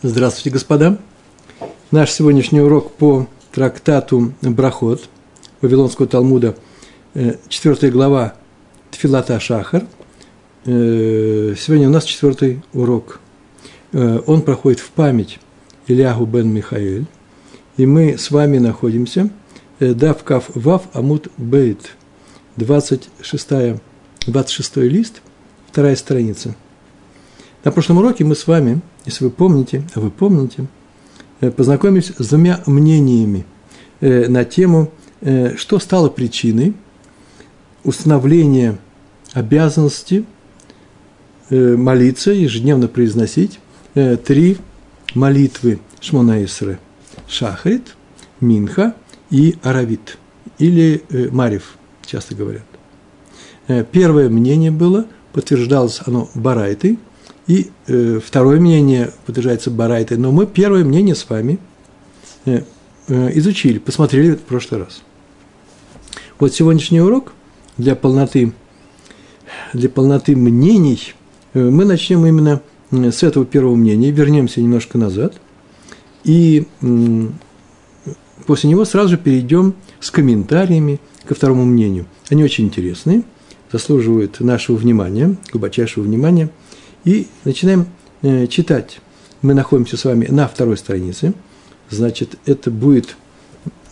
Здравствуйте, господа. Наш сегодняшний урок по трактату Брахот Вавилонского Талмуда, 4 э, глава Тфилата Шахар. Э, сегодня у нас четвертый урок. Э, он проходит в память Ильягу бен Михаэль. И мы с вами находимся Дав Кав Вав Амут Бейт, 26, 26 лист, вторая страница. На прошлом уроке мы с вами – если вы помните, а вы помните, э, познакомились с двумя мнениями э, на тему, э, что стало причиной установления обязанности молиться, ежедневно произносить три молитвы Шмона Исре. Шахрит, Минха и Аравит, или Марив, часто говорят. Первое мнение было, подтверждалось оно Барайтой – и э, второе мнение подтверждается Барайтой, но мы первое мнение с вами э, э, изучили, посмотрели в прошлый раз. Вот сегодняшний урок для полноты, для полноты мнений э, мы начнем именно э, с этого первого мнения, вернемся немножко назад, и э, после него сразу же перейдем с комментариями ко второму мнению. Они очень интересные, заслуживают нашего внимания, глубочайшего внимания – и начинаем э, читать. Мы находимся с вами на второй странице. Значит, это будет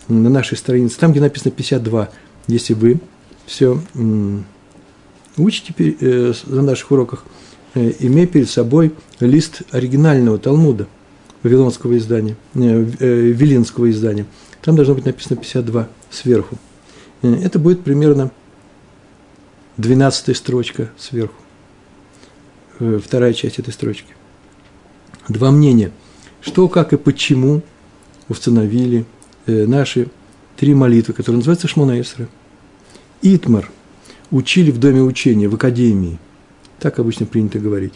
на нашей странице, там, где написано 52, если вы все учите э, на наших уроках, э, имея перед собой лист оригинального Талмуда, вавилонского издания, вилинского издания. Там должно быть написано 52 сверху. Это будет примерно 12 строчка сверху. Э, вторая часть этой строчки. Два мнения. Что, как и почему установили э, наши три молитвы, которые называются Шмона Исра. Итмар учили в доме учения, в академии. Так обычно принято говорить.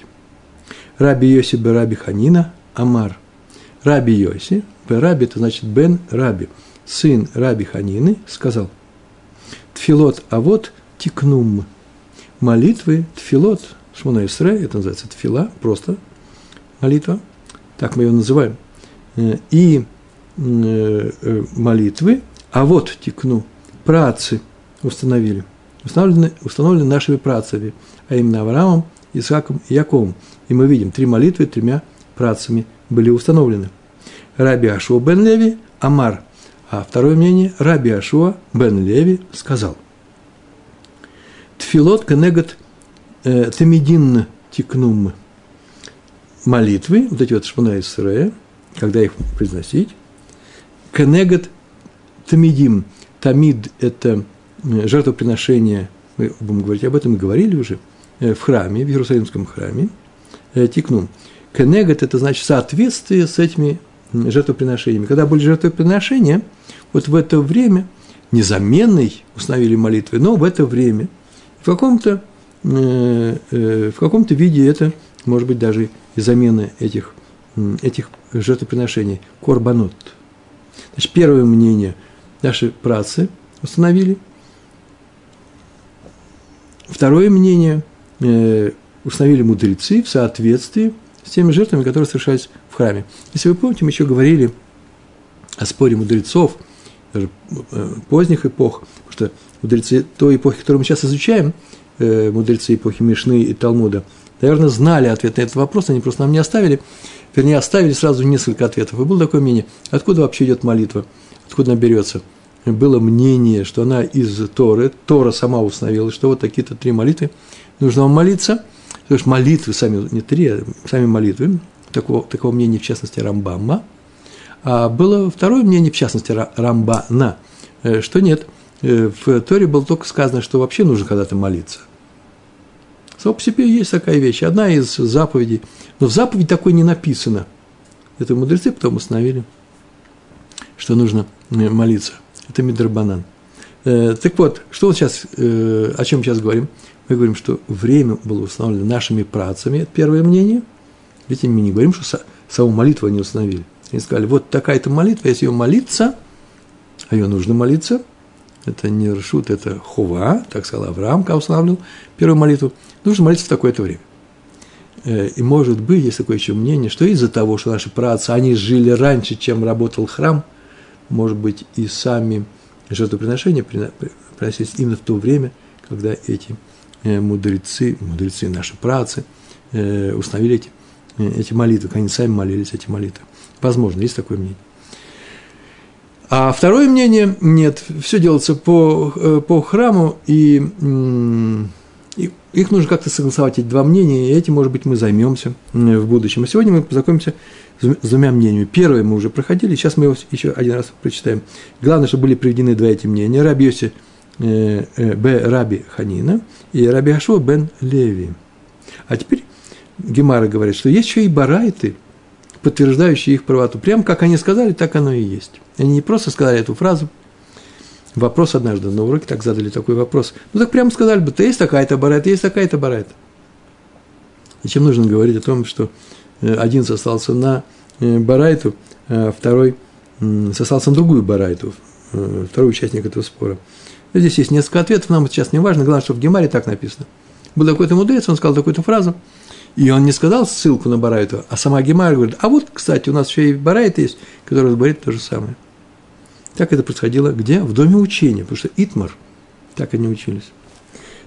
Раби Йоси Раби Ханина Амар. Раби Йоси, Раби это значит Бен Раби, сын Раби Ханины, сказал, Тфилот, а вот тикнум. Молитвы, тфилот, Шмона Исре, это называется тфила, просто молитва, так мы ее называем. Э, и э, э, молитвы, а вот текну, працы установили, установлены, установлены нашими працами, а именно Авраамом, Исааком и Яковом. И мы видим, три молитвы тремя працами были установлены. Раби Ашуа бен Леви, Амар. А второе мнение, Раби Ашуа бен Леви сказал. Тфилот кенегат э, Тамидин тикнум молитвы, вот эти вот шпана Исрея, когда их произносить, Кенегат Тамидим. Тамид – это э, жертвоприношение, мы будем говорить об этом, мы говорили уже, э, в храме, в Иерусалимском храме, э, тикнум. Кенегат – это значит соответствие с этими жертвоприношениями. Когда были жертвоприношения, вот в это время незаменной установили молитвы, но в это время в каком-то в каком-то виде это может быть даже и замена этих, этих жертвоприношений, корбанот. Значит, первое мнение наши працы установили. Второе мнение э, установили мудрецы в соответствии с теми жертвами, которые совершались в храме. Если вы помните, мы еще говорили о споре мудрецов, даже поздних эпох, потому что мудрецы той эпохи, которую мы сейчас изучаем – э, мудрецы эпохи Мишны и Талмуда, наверное, знали ответ на этот вопрос, они просто нам не оставили, вернее, оставили сразу несколько ответов. И было такое мнение, откуда вообще идет молитва, откуда она берется. Было мнение, что она из Торы, Тора сама установила, что вот такие-то три молитвы, нужно вам молиться, потому что молитвы сами, не три, а сами молитвы, такого, такого мнения, в частности, Рамбамма, а было второе мнение, в частности, Рамбана, э, что нет, э, в Торе было только сказано, что вообще нужно когда-то молиться. Само по себе есть такая вещь, одна из заповедей, но в заповеди такой не написано. Это мудрецы потом установили, что нужно э, молиться. Это Мидрабанан. Э, так вот, что сейчас, э, о чем сейчас говорим? Мы говорим, что время было установлено нашими працами, это первое мнение. Ведь мы не говорим, что саму молитву они установили. Они сказали, вот такая-то молитва, если ее молиться, а ее нужно молиться, это не ршут, это хова, так сказал Авраам, когда устанавливал первую молитву, нужно молиться в такое-то время. Э, и может быть, есть такое еще мнение, что из-за того, что наши праотцы, они жили раньше, чем работал храм, может быть, и сами жертвоприношения приносились именно в то время, когда эти э, мудрецы, мудрецы наши працы, э, установили эти, эти молитвы, они сами молились эти молитвы. Возможно, есть такое мнение. А второе мнение, нет, все делается по, по храму, и их нужно как-то согласовать, эти два мнения, и этим, может быть, мы займемся в будущем. А сегодня мы познакомимся с двумя мнениями. Первое мы уже проходили, сейчас мы его еще один раз прочитаем. Главное, чтобы были приведены два эти мнения. Раби Йоси э, э, Б. Раби Ханина и Раби Ашуа бен Леви. А теперь Гемара говорит, что есть еще и барайты, подтверждающие их правоту. Прямо как они сказали, так оно и есть. Они не просто сказали эту фразу – вопрос однажды на уроке так задали такой вопрос. Ну так прямо сказали бы, ты есть такая-то барайта, есть такая-то барайта. Зачем нужно говорить о том, что э, один состался на э, барайту, а второй состался на другую барайту, э, второй участник этого спора. Здесь есть несколько ответов, нам сейчас не важно, главное, что в Гемаре так написано. Был такой-то мудрец, он сказал такую-то фразу, и он не сказал ссылку на барайту, а сама Гемара говорит, а вот, кстати, у нас еще и барайт есть, который говорит то же самое. Так это происходило где? В доме учения, потому что Итмар, так они учились.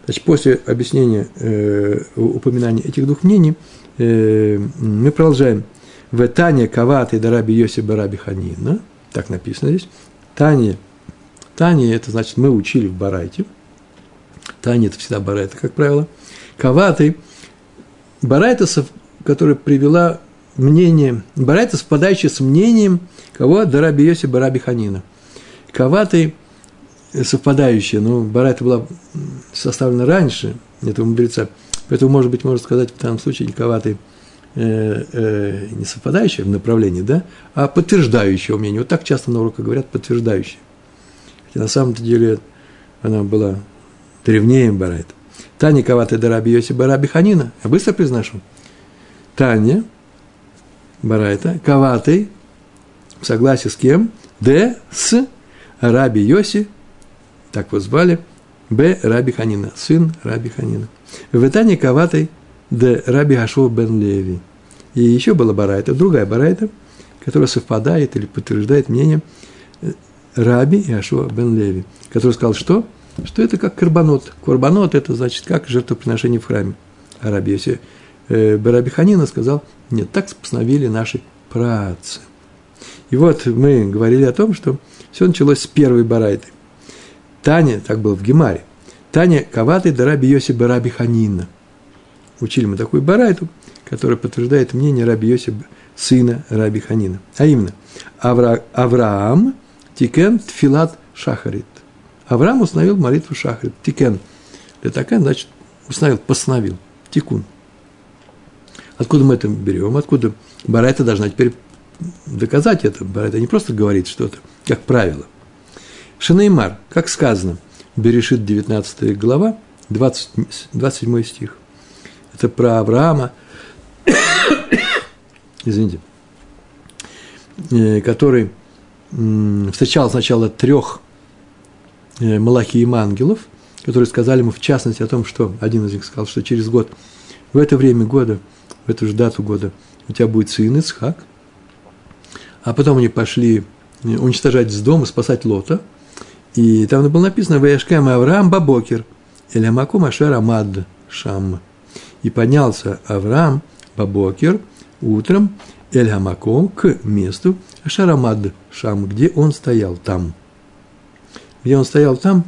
Значит, после объяснения, э, упоминания этих двух мнений, э, мы продолжаем. В Тане Каваты Дараби Йоси Бараби Ханина, так написано здесь. Тане, Тане, это значит, мы учили в Барайте. Тане – это всегда Барайта, как правило. Каваты, Барайта, которая привела мнение, Барайта, совпадающее с мнением кого? Дараби Йоси Бараби Ханина – Каватой совпадающие, но Барайта была составлена раньше этого мудреца, поэтому, может быть, можно сказать в данном случае Каватой э, э, не совпадающее в направлении, да, а подтверждающее мнение. Вот так часто на уроках говорят подтверждающее. Хотя на самом деле она была древнее Барайта. Таня Каватай Дараби Йоси Бараби Ханина. Я быстро произношу. Таня Барайта Каватой в согласии с кем? Д с Раби Йоси, так вот звали, Б. Раби Ханина, сын Раби Ханина. В Итане Каватой Д. Раби Хашо бен Леви. И еще была барайта, другая барайта, которая совпадает или подтверждает мнение э, Раби и Ашуа бен Леви, который сказал, что? Что это как карбонот. Карбонот – это значит как жертвоприношение в храме. А Раби Йоси э, Раби Ханина сказал, нет, так постановили наши працы. И вот мы говорили о том, что все началось с первой барайты. Таня, так было в Гемаре, Таня Каваты Дараби Йоси Бараби Ханина. Учили мы такую барайту, которая подтверждает мнение Раби Йоси, сына Раби Ханина. А именно, Авра, אברהם תיקן תפילת שחרית. Авраам установил молитву Шахарит. תיקן. Такая, значит, установил, постановил. תיקון. Откуда мы это берем? Откуда Барайта должна теперь доказать это? Барайта не просто говорит что-то – как правило. שנאמר, как сказано, Берешит 19 глава, 20, 27 стих. Это про Авраама, извините, э, который встречал сначала трех э, Малахиим ангелов, которые сказали ему в частности о том, что один из них сказал, что через год, в это время года, в эту же дату года у тебя будет сын Ицхак. А потом они пошли уничтожать с дома, спасать Лота. И там было написано «Ваяшкам Авраам Бабокер, Элямаку Машер Амад Шам». И поднялся Авраам Бабокер утром Эль-Хамаком к месту Шарамад Шам, где он стоял там. Где он стоял там,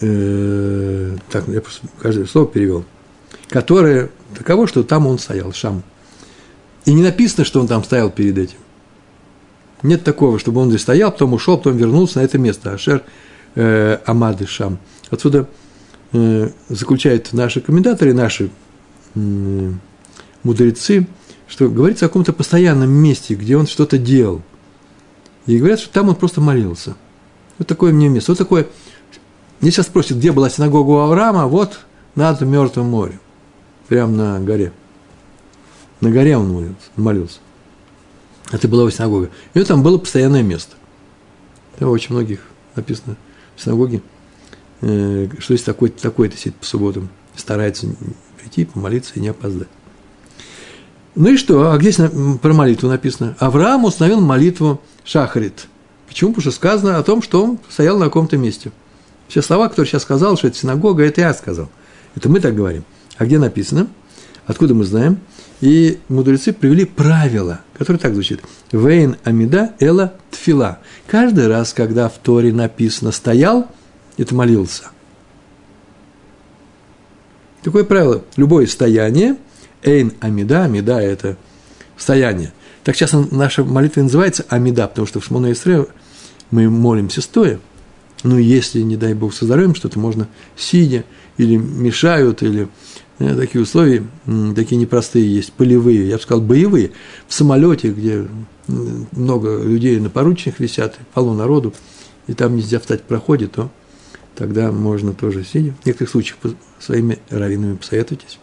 э, так, я каждое слово перевел, которое таково, что там он стоял, Шам. И не написано, что он там стоял перед этим. Нет такого, чтобы он здесь стоял, потом ушел, потом вернулся на это место. Ашер э, Амады Шам. Отсюда э, заключают наши комментаторы, наши э, мудрецы, что говорится о каком-то постоянном месте, где он что-то делал. И говорят, что там он просто молился. Вот такое мне место. Вот такое. Мне сейчас спросят, где была синагога у Авраама, вот над Мертвым морем. Прямо на горе. На горе он молился. молился. Это была синагога. И вот там было постоянное место. Там очень многих написано в синагоге, э, что есть такой-то, такой-то сидит по субботам, старается прийти, помолиться и не опоздать. Ну и что? А где про молитву написано? Авраам установил молитву Шахарит. Почему? Потому что сказано о том, что он стоял на каком-то месте. Все слова, которые сейчас сказал, что это синагога, это я сказал. Это мы так говорим. А где написано? Откуда мы знаем? И мудрецы привели правило, которое так звучит. Вейн амида эла тфила. Каждый раз, когда в Торе написано «стоял», это молился. Такое правило. Любое стояние, эйн амида, амида – это стояние. Так сейчас наша молитва называется амида, потому что в Шмоне Исре мы молимся стоя. Ну, если, не дай Бог, со здоровьем что-то, можно сидя, или мешают, или такие условия, такие непростые есть, полевые, я бы сказал, боевые. В самолете, где много людей на поручнях висят, полно народу, и там нельзя встать в проходе, то тогда можно тоже сидя. В некоторых случаях своими раввинами посоветуйтесь.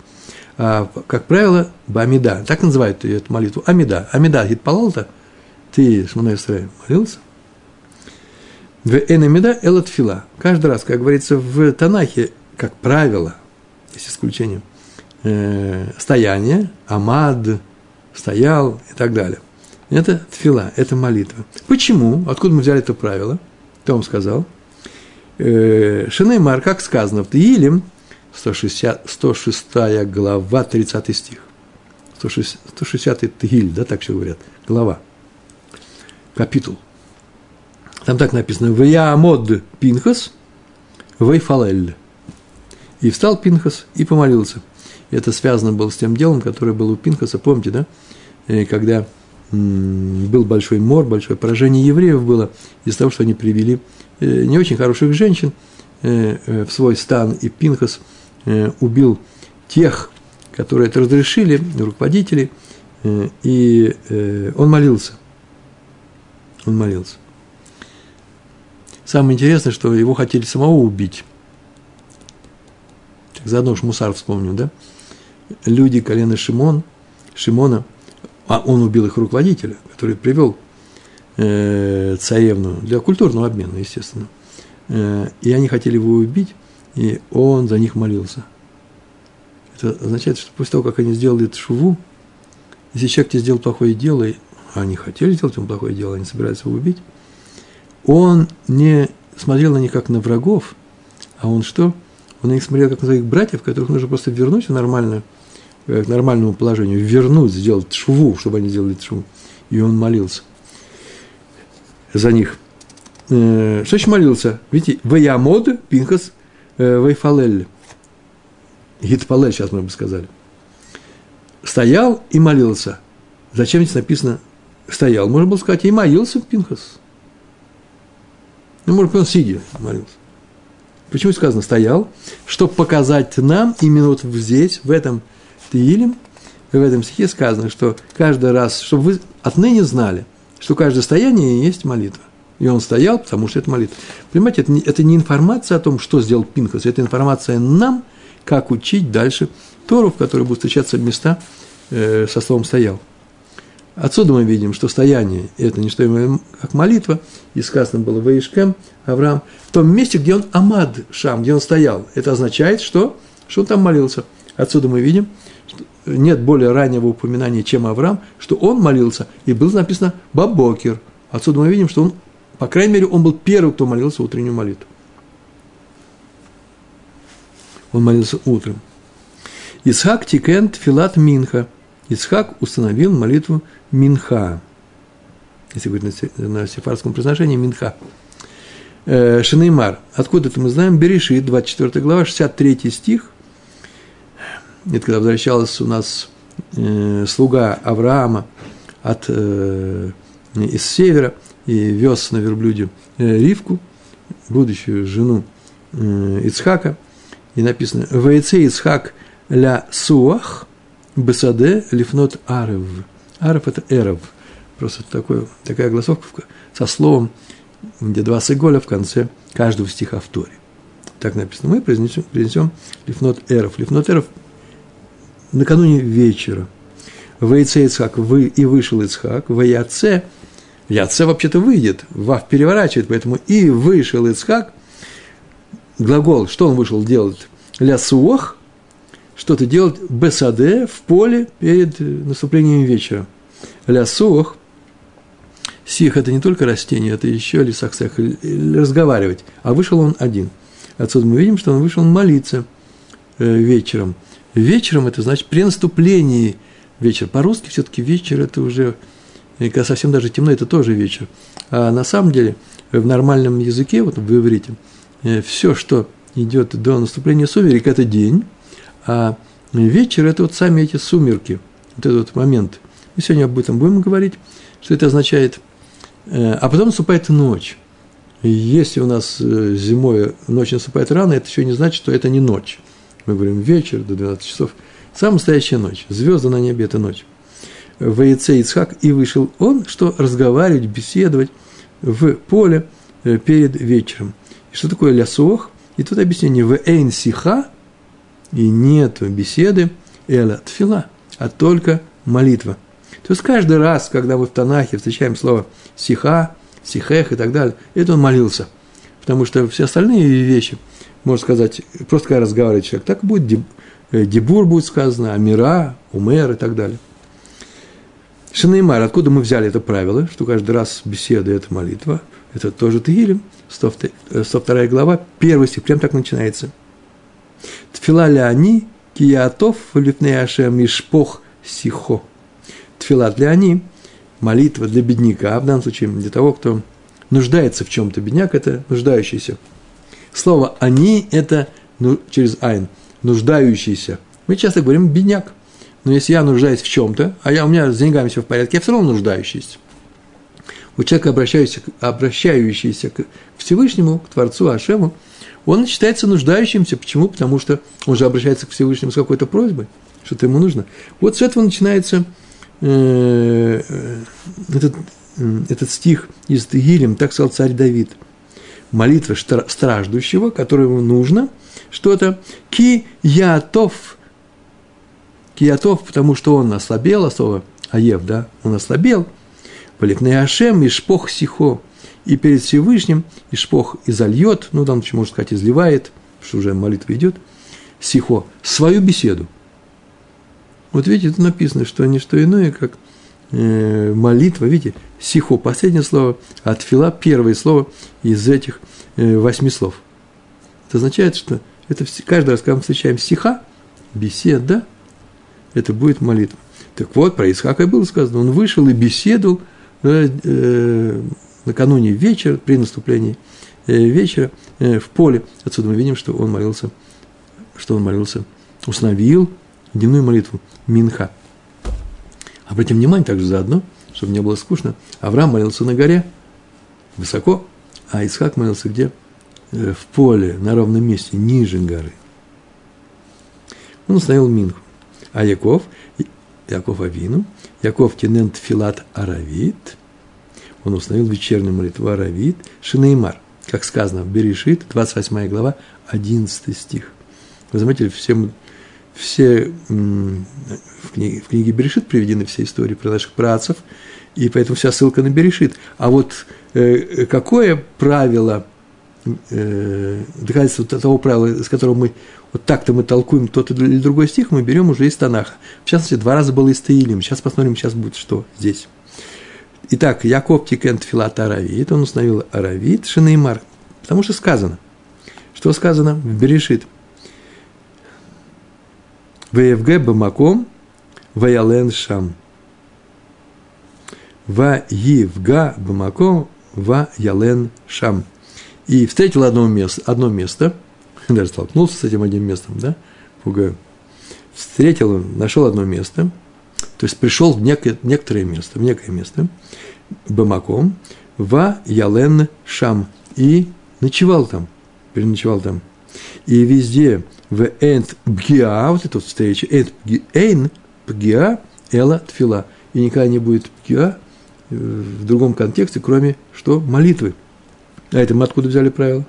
А, как правило, Бамида, так называют эту молитву, Амида. Амида, Гитпалалта, ты, Шмана молился? В Энамида Элатфила. Каждый раз, как говорится в Танахе, как правило, есть исключение, э, стояние, амад, стоял и так далее. Это тфила, это молитва. Почему? Откуда мы взяли это правило? Кто вам сказал? Э, Шинеймар, как сказано в Таилим, 160, 106 глава, 30 стих. 160, 160 Тагиль, да, так все говорят, глава, капитул. Там так написано, «Ваямод Пинхас, Вейфалель». И встал Пинхас и помолился. И это связано было с тем делом, которое было у Пинхаса, помните, да? Э, когда был большой мор, большое поражение евреев было из-за того, что они привели э, не очень хороших женщин э, в свой стан, и Пинхас убил тех, которые это разрешили, руководителей, и он молился. Он молился. Самое интересное, что его хотели самого убить. Так заодно уж Мусар вспомнил, да? Люди колена Шимон, Шимона, а он убил их руководителя, который привел э, царевну для культурного обмена, естественно. Э, и они хотели его убить, и он за них молился. Это означает, что после того, как они сделали эту шуву, если человек тебе сделал плохое дело, а они хотели сделать ему плохое дело, они собираются его убить, он не смотрел на них как на врагов, а он что? Он на смотрел как на своих братьев, которых нужно просто вернуть в нормальное, э, к нормальному положению, вернуть, сделать шву, чтобы они сделали шву. И он молился за них. Э, что еще молился? Видите, Ваямод, Пинхас, э, Вайфалель. Гитпалель, сейчас мы бы сказали. Стоял и молился. Зачем здесь написано стоял? Можно было сказать, и молился Пинхас. Ну, может быть, он сидя молился. Почему сказано «стоял»? Чтобы показать нам, именно вот здесь, в этом Таилим, в этом стихе сказано, что каждый раз, чтобы вы отныне знали, что каждое стояние есть молитва. И он стоял, потому что это молитва. Понимаете, это не, это не информация о том, что сделал Пинхас, это информация нам, как учить дальше Тору, в которой будут встречаться места э, со словом «стоял». Отсюда мы видим, что стояние – это не что иное, как молитва, и сказано было Ваишкем, Авраам, в том месте, где он Амад Шам, где он стоял. Это означает, что, что он там молился. Отсюда мы видим, что нет более раннего упоминания, чем Авраам, что он молился, и было написано בבוקר. Отсюда мы видим, что он, по крайней мере, он был первым, кто молился утреннюю молитву. Он молился утром. יצחק תיקן תפילת מנחה. Исхак установил молитву Минха. Если говорить на сефарском произношении, Минха. Э, שנאמר. Откуда это мы знаем? Берешит, 24 глава, 63 стих. Это когда возвращалась у нас э, слуга Авраама от, э, из севера и вез на верблюде э, Ривку, будущую жену э, Ицхака. И написано «Вейце Ицхак ля суах бесаде лифнот арев». Аров – это эров. Просто такой, такая голосовка со словом, где два сыголя в конце каждого стиха в Торе. Так написано. Мы произнесем, произнесем лифнот эров. Лифнот эров накануне вечера. Вейце Ицхак, вы и вышел Ицхак, в Яце, Яце вообще-то выйдет, Вав переворачивает, поэтому и вышел Ицхак, глагол, что он вышел делать? Ля суох, что-то делать бесаде в поле перед наступлением вечера. Лясох, сих – это не только растение, это еще лисахсех, разговаривать. А вышел он один. Отсюда мы видим, что он вышел молиться э, вечером. Вечером – это значит при наступлении вечера. По-русски все-таки вечер – это уже, когда совсем даже темно, это тоже вечер. А на самом деле в нормальном языке, вот в иврите, э, все, что идет до наступления сумерек, это день, а вечер – это вот сами эти сумерки, вот этот вот момент. Мы сегодня об этом будем говорить, что это означает. Э, а потом наступает ночь. Если у нас э, зимой ночь наступает рано, это еще не значит, что это не ночь. Мы говорим вечер до 12 часов. Самая настоящая ночь. Звезды на небе – это ночь. В яйце Ицхак и вышел он, что разговаривать, беседовать в поле э, перед вечером. И что такое лясох? И тут объяснение в эйн сиха, и нет беседы, эла тфила, а только молитва. То есть каждый раз, когда мы в Танахе встречаем слово сиха, сихех и так далее, это он молился. Потому что все остальные вещи, можно сказать, просто когда разговаривает человек, так будет э, дебур будет сказано, амира, умер и так далее. Шинеймар, откуда мы взяли это правило, что каждый раз беседа – это молитва, это тоже Тегилем, 102 э, глава, первый стих, прям так начинается. Тфила они, киятов лифней ашем ишпох сихо. Тфила для они, молитва для бедняка, а в данном случае для того, кто нуждается в чем-то. Бедняк – это нуждающийся. Слово «они» – это ну, через «айн», нуждающийся. Мы часто говорим «бедняк». Но если я нуждаюсь в чем-то, а я, у меня с деньгами все в порядке, я все равно нуждающийся. У человека, обращающийся, обращающийся к Всевышнему, к Творцу Ашему, он считается нуждающимся. Почему? Потому что он же обращается к Всевышнему с какой-то просьбой, что-то ему нужно. Вот с этого начинается э, э этот, этот стих из Тегилем, так сказал царь Давид. Молитва страждущего, которому нужно что-то. Ки ятов потому что он ослабел, а слово Аев, да, он ослабел. Полипней Ашем, Ишпох Сихо. И перед Всевышним Ишпох изольет, ну, там, можно сказать, изливает, что уже молитва идет, Сихо, свою беседу. Вот видите, тут написано, что не что иное, как э, молитва, видите, Сихо, последнее слово, а Тфила первое слово из этих э, восьми слов. Это означает, что это каждый раз, когда мы встречаем стиха, беседа, это будет молитва. Так вот, про Исхака было сказано, он вышел и беседовал э, э, накануне вечера, при наступлении э, вечера э, в поле. Отсюда мы видим, что он молился, что он молился, установил дневную молитву Минха. Обратим внимание также заодно, чтобы не было скучно. Авраам молился на горе, высоко, а Исхак молился где? Э, в поле, на ровном месте, ниже горы. Он установил Минху. А Яков, Яков Авину, Яков Тинент Филат Аравит, он установил вечернюю молитву Аравит, Шинеймар, как сказано в Берешит, 28 глава, 11 стих. Вы заметили, все, все в, книге, в книге Берешит приведены все истории про наших працев, и поэтому вся ссылка на Берешит. А вот э, какое правило – э, доказательство того правила, с которого мы вот так-то мы толкуем тот или другой стих, мы берем уже из Танаха. В частности, два раза было из Таилим. Сейчас посмотрим, сейчас будет что здесь. Итак, Яков Тикент Филат Аравит, он установил Аравит Шинеймар, потому что сказано. Что сказано в Берешит? ВФГ Бамаком Ваялен Шам. Ва Евга Бамаком Ва Ялен Шам и встретил одно место, одно место, даже столкнулся с этим одним местом, да, пугаю. Встретил нашел одно место, то есть пришел в некое, некоторое место, в некое место, Бамаком, Ва Ялен Шам, и ночевал там, переночевал там. И везде в Энт Бгиа, вот эта вот встреча, Эйн Бгиа, Эла Тфила. И никогда не будет Бгиа э, в другом контексте, кроме что молитвы. А это мы откуда взяли правило?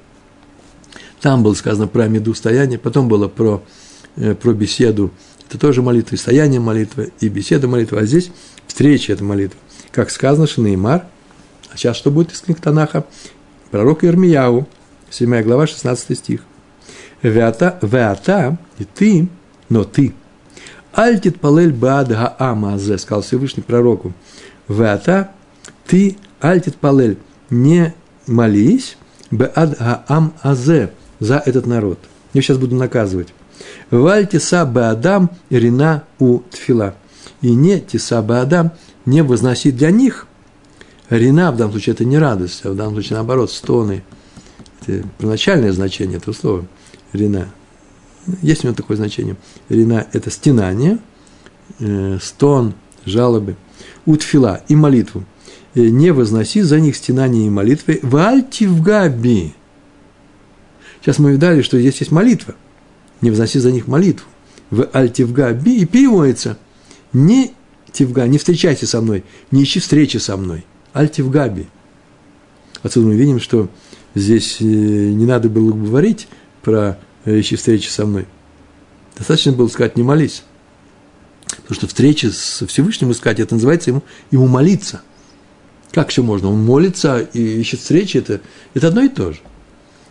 Там было сказано про меду стояние, потом было про, э, про беседу. Это тоже молитва, и стояние молитва, и беседа молитва. А здесь встреча – это молитва. Как сказано, Шинеймар. А сейчас что будет из книг Танаха? Пророк Ирмияу, 7 глава, 16 стих. Веата, веата, и ты, Но ты, альтит палель бад гаамазе, сказал Всевышний пророку, вата, ты, альтит палель, не молись, бад гаам азе, за этот народ. Я сейчас буду наказывать. Вальтиса баадам рина у тфила. И не тиса баадам не возносить для них. Рина в данном случае это не радость, а в данном случае наоборот стоны. Это первоначальное значение этого слова. Рина. Есть у него такое значение. Рина – это стенание, э, стон, жалобы. Утфила и молитву. Э, не возноси за них стенание и молитвы. Вальти в габи. Сейчас мы видали, что здесь есть молитва. Не возноси за них молитву. В альтивга би и переводится. Не тивга, не встречайся со мной, не ищи встречи со мной. Альтивгаби. Отсюда мы видим, что здесь э, не надо было говорить про э, ищи встречи со мной. Достаточно было сказать не молись. Потому что встречи с Всевышним искать, это называется ему, ему молиться. Как еще можно? Он молится и ищет встречи, это, это одно и то же.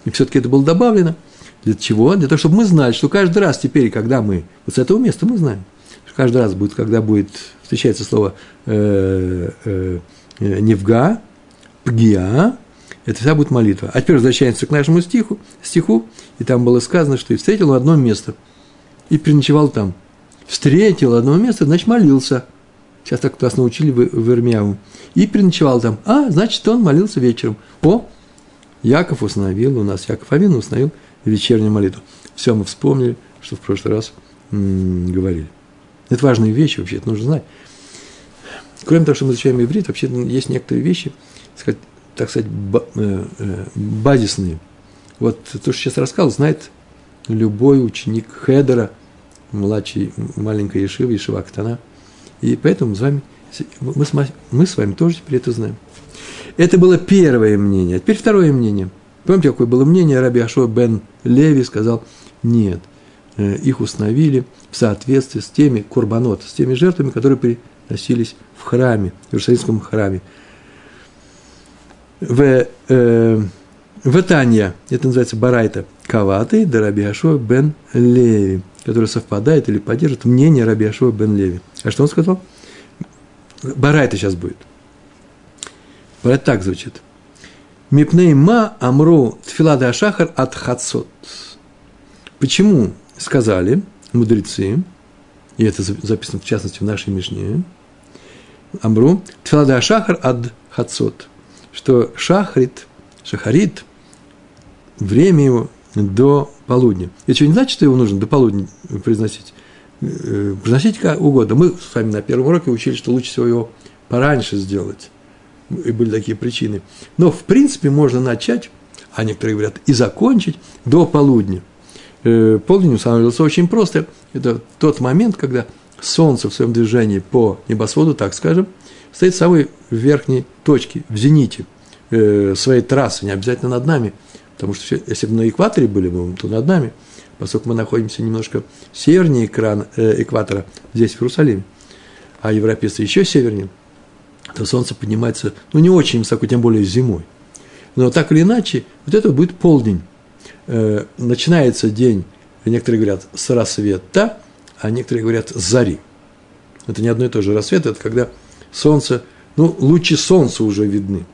И все-таки это было добавлено. Для чего? Для того, чтобы мы знали, что каждый раз теперь, когда мы, вот с этого места мы знаем, что каждый раз будет, когда будет, встречается слово э, э, э невга, пгия, это всегда будет молитва. А теперь возвращаемся к нашему стиху, стиху, и там было сказано, что и встретил одно место, и переночевал там. Встретил одно место, значит, молился. Сейчас так нас научили в, в Ирмияву. И переночевал там. А, значит, он молился вечером. О, Яков установил, у нас Яков Авин установил вечернюю молитву. Все мы вспомнили, что в прошлый раз говорили. Это важные вещи вообще, это нужно знать. Кроме того, что мы изучаем иврит, вообще есть некоторые вещи, так сказать, э, э, базисные. Вот то, что сейчас рассказал, знает любой ученик Хедера, младший, маленькая Ешива, Ешива Актана. И поэтому с вами, мы, с, мы с вами тоже теперь это знаем. Это было первое мнение. А теперь второе мнение. Помните, какое было мнение? Раби Ашо бен Леви сказал, нет, э, их установили в соответствии с теми курбанот, с теми жертвами, которые приносились в храме, в Иерусалимском храме. В, э, в Танья, это называется Барайта, Каваты, да Раби Ашо бен Леви, который совпадает или поддержит мнение Раби Ашо бен Леви. А что он сказал? Барайта сейчас будет. Это так звучит. Мипней ма амру тфилада ашахар от хацот. Почему сказали мудрецы, и это записано в частности в нашей Мишне, Амру, Тфилада Ашахар ад Хацот, что шахрит, шахарит, время его до полудня. Это что, не значит, что его нужно до полудня произносить? Э, произносить как угодно. Мы с вами на первом уроке учили, что лучше всего его пораньше сделать и были такие причины. Но, в принципе, можно начать, а некоторые говорят, и закончить до полудня. Э, полдень устанавливался очень просто. Это тот момент, когда Солнце в своем движении по небосводу, так скажем, стоит в самой верхней точке, в зените э, своей трассы, не обязательно над нами, потому что если бы на экваторе были бы, то над нами, поскольку мы находимся немножко севернее экрана, э, экватора, здесь, в Иерусалиме, а европейцы еще севернее – то солнце поднимается, ну, не очень высоко, тем более зимой. Но так или иначе, вот это будет полдень. Э, начинается день, некоторые говорят, с рассвета, а некоторые говорят, с зари. Это не одно и то же. Рассвет – это когда солнце, ну, лучи солнца уже видны.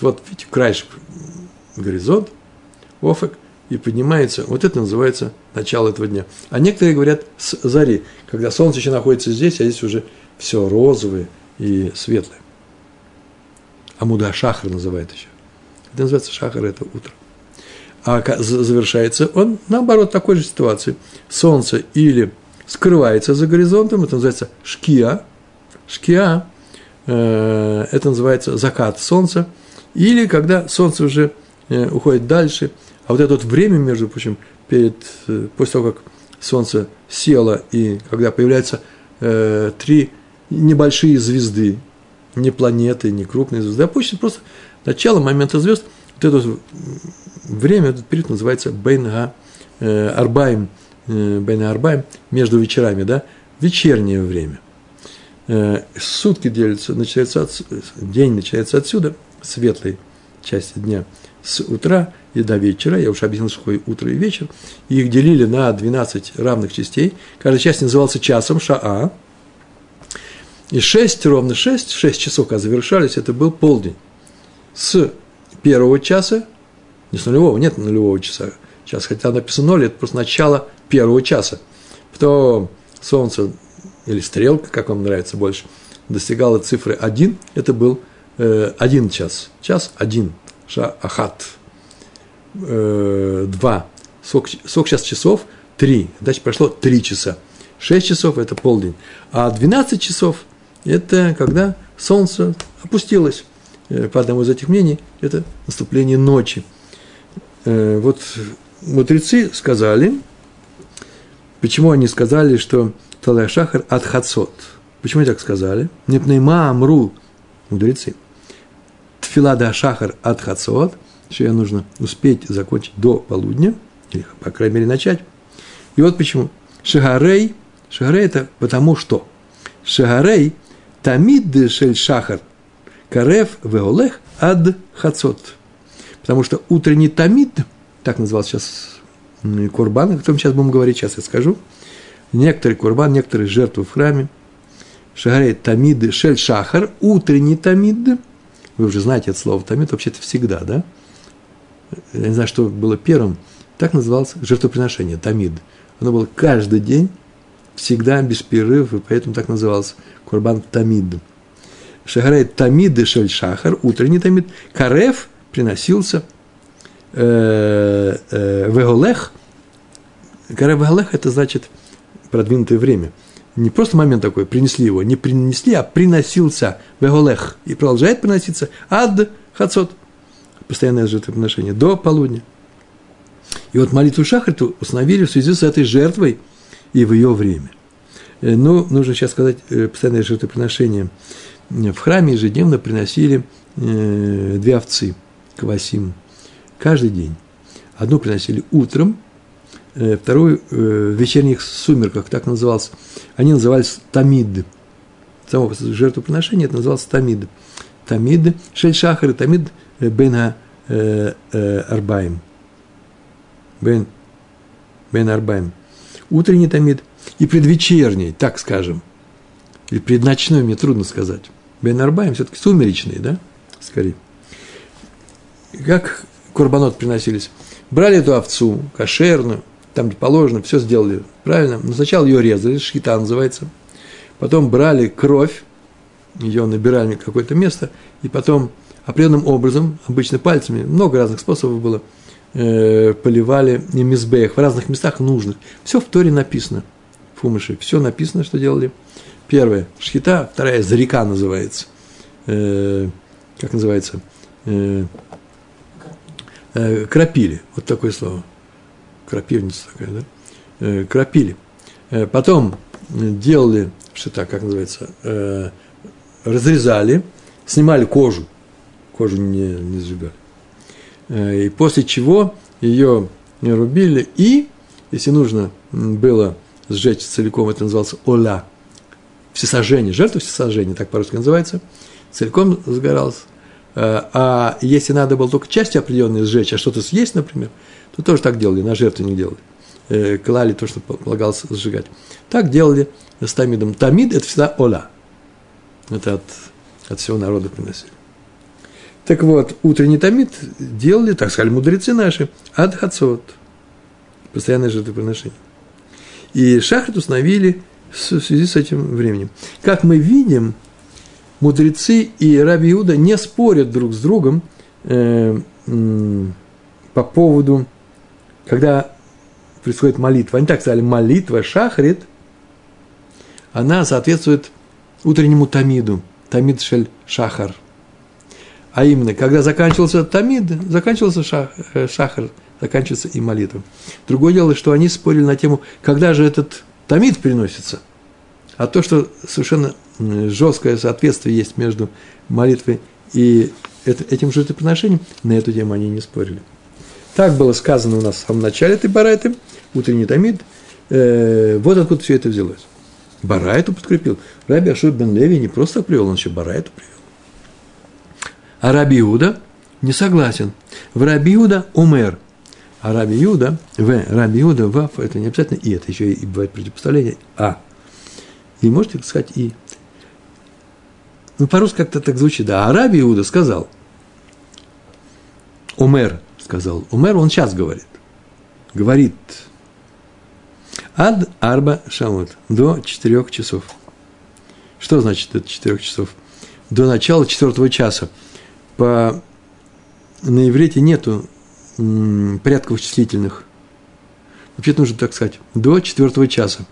Вот, видите, краешек горизонт, офик, и поднимается, вот это называется начало этого дня. А некоторые говорят с зари, когда солнце еще находится здесь, а здесь уже все розовое, и светлое. Амуда Шахар называют еще. Это называется Шахар, это утро. А завершается он, наоборот, такой же ситуации. Солнце или скрывается за горизонтом, это называется шкия. Шкия э, это называется закат солнца. Или когда солнце уже э, уходит дальше, а вот это вот время, между прочим, перед, э, после того, как солнце село, и когда появляются э, три небольшие звезды, не планеты, не крупные звезды, а пусть просто начало момента звезд, вот это время, этот период называется Бейнга э, Арбаем, э, Бейна Арбаем, между вечерами, да, вечернее время. Э, сутки делятся, начинается от, день начинается отсюда, светлой части дня, с утра, и до вечера, я уже объяснил, что такое утро и вечер, и их делили на 12 равных частей, каждая часть назывался часом, шаа, и 6, ровно 6, 6 часов, когда завершались, это был полдень. С первого часа, не с нулевого, нет нулевого часа, час, хотя написано 0, это просто начало первого часа. Потом солнце или стрелка, как вам нравится больше, достигала цифры 1, это был э, один час. Час один, ша ахат. Э, два. Сколько, сколько сейчас часов? Три. Значит, прошло три часа. Шесть часов – это полдень. А 12 часов – это когда солнце опустилось. Э, по одному из этих мнений, это наступление ночи. Э, вот мудрецы сказали, почему они сказали, что Талай Шахар от Хацот. Почему они так сказали? Непнейма Амру, мудрецы. Тфилада Шахар от Хацот, что я нужно успеть закончить до полудня, или, по крайней мере, начать. И вот почему. Шагарей, Шагарей это потому что. Шагарей тамид шель шахар карев веолех ад хацот. Потому что утренний тамид, так назывался сейчас Курбан, о котором сейчас будем говорить, сейчас я скажу – некоторые курбан, некоторые жертвы в храме. Шагарей тамид шель шахар, утренний тамид. Вы уже знаете это слово тамид, вообще-то всегда, да? Я не знаю, что было первым. Так называлось жертвоприношение, тамид. Оно было каждый день, всегда, без перерыва, и поэтому так называлось курбан тамид. Шагарей тамид шель шахар, утренний тамид. Карев приносился э, э, веголех. Карев веголех – это значит – продвинутое время. Не просто момент такой, принесли его, не принесли, а приносился веголех и продолжает приноситься ад хацот, постоянное жертвоприношение, до полудня. И вот молитву Шахриту установили в связи с этой жертвой и в ее время. Э, ну, нужно сейчас сказать, э, постоянное жертвоприношение. В храме ежедневно приносили э, две овцы, квасим, каждый день. Одну приносили утром, второй э, в вечерних сумерках, так назывался. Они назывались тамид. Само жертвоприношение это называлось тамид. Тамид, шельшахар и тамид бен арбаем. Бен, бен арбаем. Утренний тамид и предвечерний, так скажем. Или предночной, мне трудно сказать. Бен арбаем все-таки сумеречный, да, скорее. Как курбанот приносились? Брали эту овцу, кошерную, там, где положено, все сделали правильно. Но сначала ее резали, шхита называется. Потом брали кровь, ее набирали в какое-то место, и потом определенным образом, обычно пальцами, много разных способов было, э, поливали мизбеях в разных местах нужных. Все в Торе написано, в Фумыше, все написано, что делали. Первое – шхита, вторая – зарека называется. Э, как называется? Э, э, крапили, вот такое слово – крапивница такая, да, э, крапили. Э, потом делали, что так, как называется, э, разрезали, снимали кожу, кожу не, не сжигали. И после чего ее рубили, и, если нужно было сжечь целиком, это называлось оля, всесожжение, жертва всесожжения, так по-русски называется, целиком сгоралось. А если надо было только части определенные сжечь, а что-то съесть, например, то тоже так делали, на жертвенник делали. Э, клали то, что полагалось сжигать. Так делали с тамидом. Тамид – это всегда ола. Это от, от всего народа приносили. Так вот, утренний тамид делали, так сказали мудрецы наши, от хацот. Постоянное жертвоприношение. И шахрит установили в связи с этим временем. Как мы видим, мудрецы и Раби Иуда не спорят друг с другом э, э, по поводу когда происходит молитва, они так сказали, молитва шахрит, она соответствует утреннему тамиду, тамид шель шахар. А именно, когда заканчивался тамид, заканчивался шах, э, шахар, заканчивается и молитва. Другое дело, что они спорили на тему, когда же этот тамид приносится. А то, что совершенно жесткое соответствие есть между молитвой и этим жертвоприношением, на эту тему они не спорили. Так было сказано у нас в самом начале этой барайты, утренний тамид. Э, вот откуда все это взялось. Барайту подкрепил. Раби Ашур бен Леви не просто привел, он еще Барайту привел. А Раби Иуда, не согласен. В Рабиуда умер. А Раби Юда, В, Раби Юда, Вав, это не обязательно И, это еще и бывает противопоставление А. И можете сказать И. Ну, по-русски как-то так звучит, да. А Раби Иуда сказал, Умер сказал, Умер он сейчас говорит, говорит, ад арба шамот, до четырех часов. Что значит это четырех часов? До начала четвертого часа. По, на иврите нету порядков числительных. Вообще нужно так сказать, до четвертого часа.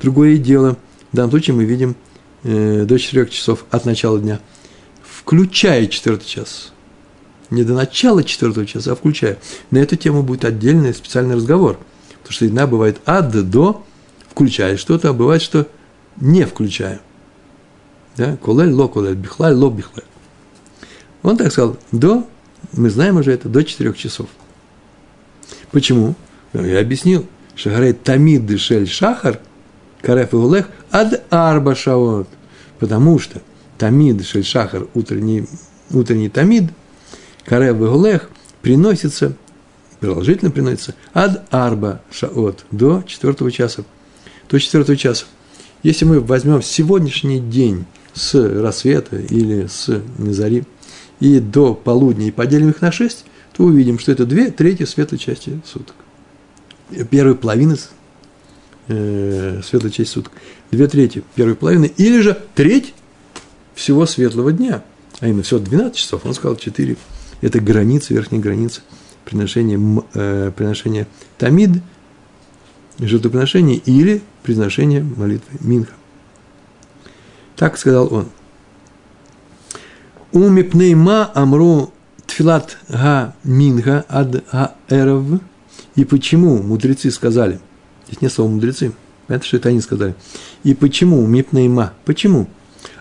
Другое дело, в данном случае мы видим э, до четырех часов от начала дня, включая четвертый час. Не до начала четвертого часа, а включая. На эту тему будет отдельный специальный разговор. Потому что иногда бывает от до, включая что-то, а бывает, что не включая. Да? Колель, ло, колель, бихлаль, ло, бихлаль. Он так сказал, до, мы знаем уже это, до четырех часов. Почему? Я объяснил. Шагарей тамид дешель шахар, кареф и улех, ад арба шаот. Потому что тамид шель шахар, утренний, утренний тамид, кареф и улех, приносится, продолжительно приносится, ад арба шаот, до четвертого часа. До четвертого часа. Если мы возьмем сегодняшний день с рассвета или с зари и до полудня и поделим их на шесть, то увидим, что это две трети светлой части суток. Первой половины э, светлой части суток. Две трети первой половины, или же треть всего светлого дня. А именно всего 12 часов, он сказал 4. Это граница, верхняя граница приношения, э, приношения тамид, жертвоприношения или приношения молитвы Минха. Так сказал он. Умипнейма амру тфилат га минга ад га эров. И почему мудрецы сказали, здесь не слово мудрецы, это что это они сказали. И почему мипнейма, почему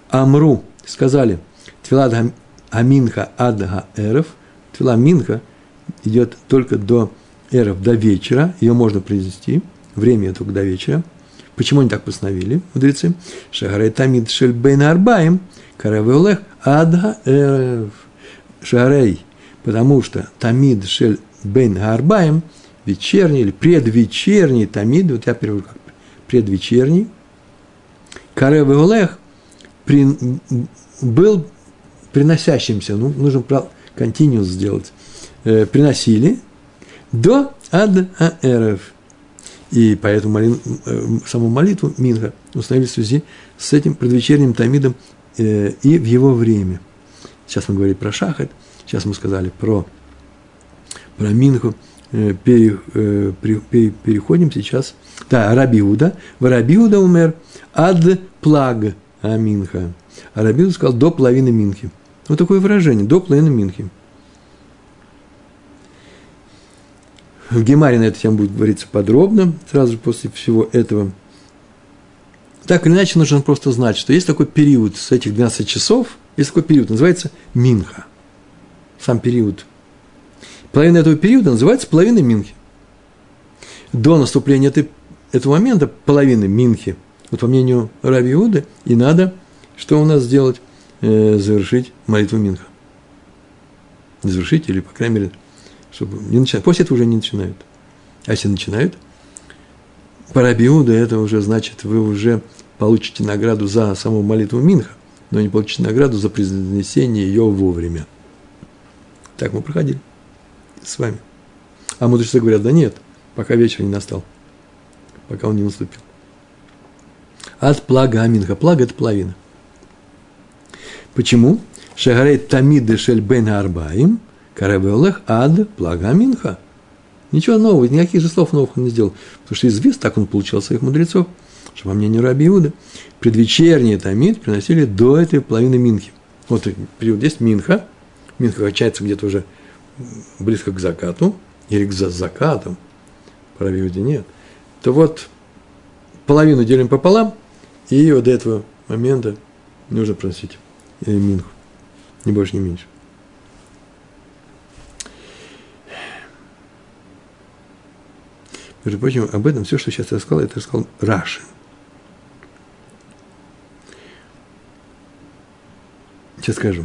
амру сказали тфилат аминха ад га эров, тфила минха идет только до эров, до вечера, ее можно произнести, время только до вечера. Почему они так постановили, мудрецы? Шагарей тамид шель бейн арбаем, каравеолех адга эрев. Шарей, потому что тамид шель бен гарбаем, вечерний или предвечерний тамид, вот я перевожу как предвечерний, каре веолех был приносящимся, ну, нужно континуус сделать, э, приносили до ад аэров. И поэтому молин, э, саму молитву Минха установили в связи с этим предвечерним тамидом э, и в его время – Сейчас мы говорили про шахат, сейчас мы сказали про, про Минху. Э, пере, э, переходим сейчас. Да, Рабиуда. В Рабиуда умер ад плаг Аминха. А Рабиуда сказал до половины Минхи. Вот такое выражение, до половины Минхи. В Гемаре на эту тему будет говориться подробно, сразу после всего этого. Так или иначе, нужно просто знать, что есть такой период с этих 12 часов – есть такой период, называется Минха. Сам период. Половина этого периода называется половиной Минхи. До наступления этой, этого момента, половины Минхи, вот по мнению Раби Иуды, и надо, что у нас сделать? Э, завершить молитву Минха. Завершить или, по крайней мере, чтобы не начинать. После этого уже не начинают. А если начинают, по Раби Иуде это уже значит, вы уже получите награду за саму молитву Минха но не получить награду за произнесение ее вовремя. Так мы проходили с вами. А мудрецы говорят, да нет, пока вечер не настал, пока он не наступил. От плага аминха. Плага – это половина. Почему? Шагарей тамид шель бен арбаим, карабеолех ад плага аминха. Ничего нового, никаких же слов новых он не сделал. Потому что известно, так он получал своих мудрецов – что, по мнению Раби Иуда, предвечерний тамид приносили до этой половины Минхи. Вот период здесь Минха. Минха качается где-то уже близко к закату, или к закатам, по Раби Иуде нет. То вот половину делим пополам, и вот до этого момента нужно приносить э, Минху. Ни больше, ни меньше. Между прочим, об этом все, что сейчас я сказал, это сказал Раши. Сейчас скажу.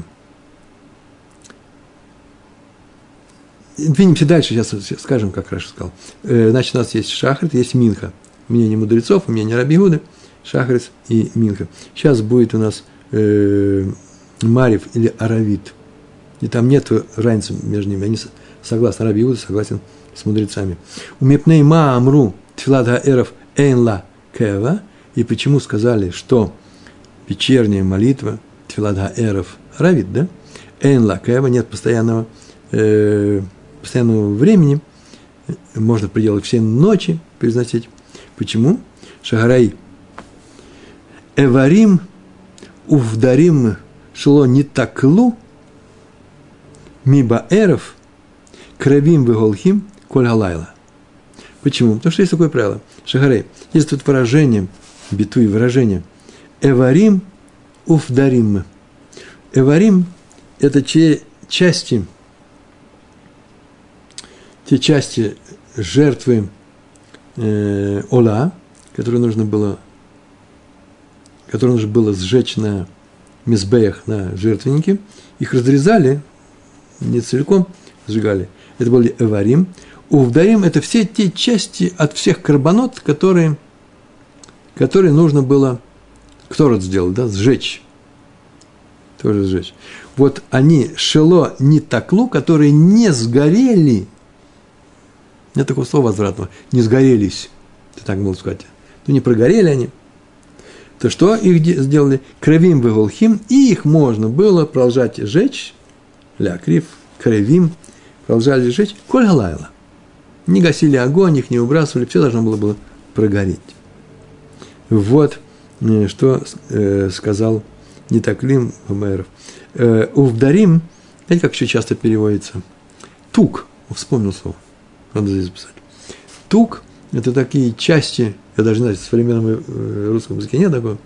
двинемся дальше, сейчас скажем, как Раша сказал. Э, значит, у нас есть Шахрит, есть Минха. Мнение мудрецов, мнение Раби Гуды, Шахрис и Минха. Сейчас будет у нас э, Марив или Аравит. И там нет разницы между ними. Они согласны. Раби Гуда согласен с мудрецами. У Мепней Ма Амру Тфилат Хаэров Эйнла Кева. И почему сказали, что вечерняя молитва Тфилат Хаэров Равит, да? Эйнла Кева, нет постоянного э, постоянного времени, можно в пределах всей ночи произносить. Почему? Шагарай Эварим Увдарим шло не таклу Мибаэров Кравим Веголхим Коль Галайла. Почему? Потому что есть такое правило. Шагарей, есть тут выражение, биту и выражение. Эварим Уфдарим. Эварим – это те части – те части жертвы э, Ола, которые нужно было, которые нужно было сжечь на мизбеях, на жертвеннике, их разрезали, не целиком сжигали. Это были эварим. Увдарим – это все те части от всех карбонот, которые, которые нужно было, кто это сделал, да, сжечь. Тоже сжечь. Вот они, шело не таклу, которые не сгорели – нет такого слова возвратного. Не сгорелись. Ты так можно сказать. Ну, не прогорели они. То что их сделали? Кровим выголхим, и их можно было продолжать жечь. Ля, крив, кровим. Продолжали жечь. Коль галайла. Не гасили огонь, их не убрасывали. Все должно было, было прогореть. Вот что э, сказал Нитаклим Гомеров. Э, Увдарим, знаете, как еще часто переводится? Тук, вспомнил слово надо здесь записать. Тук – это такие части, я даже знаю, в современном э, русском языке нет такого,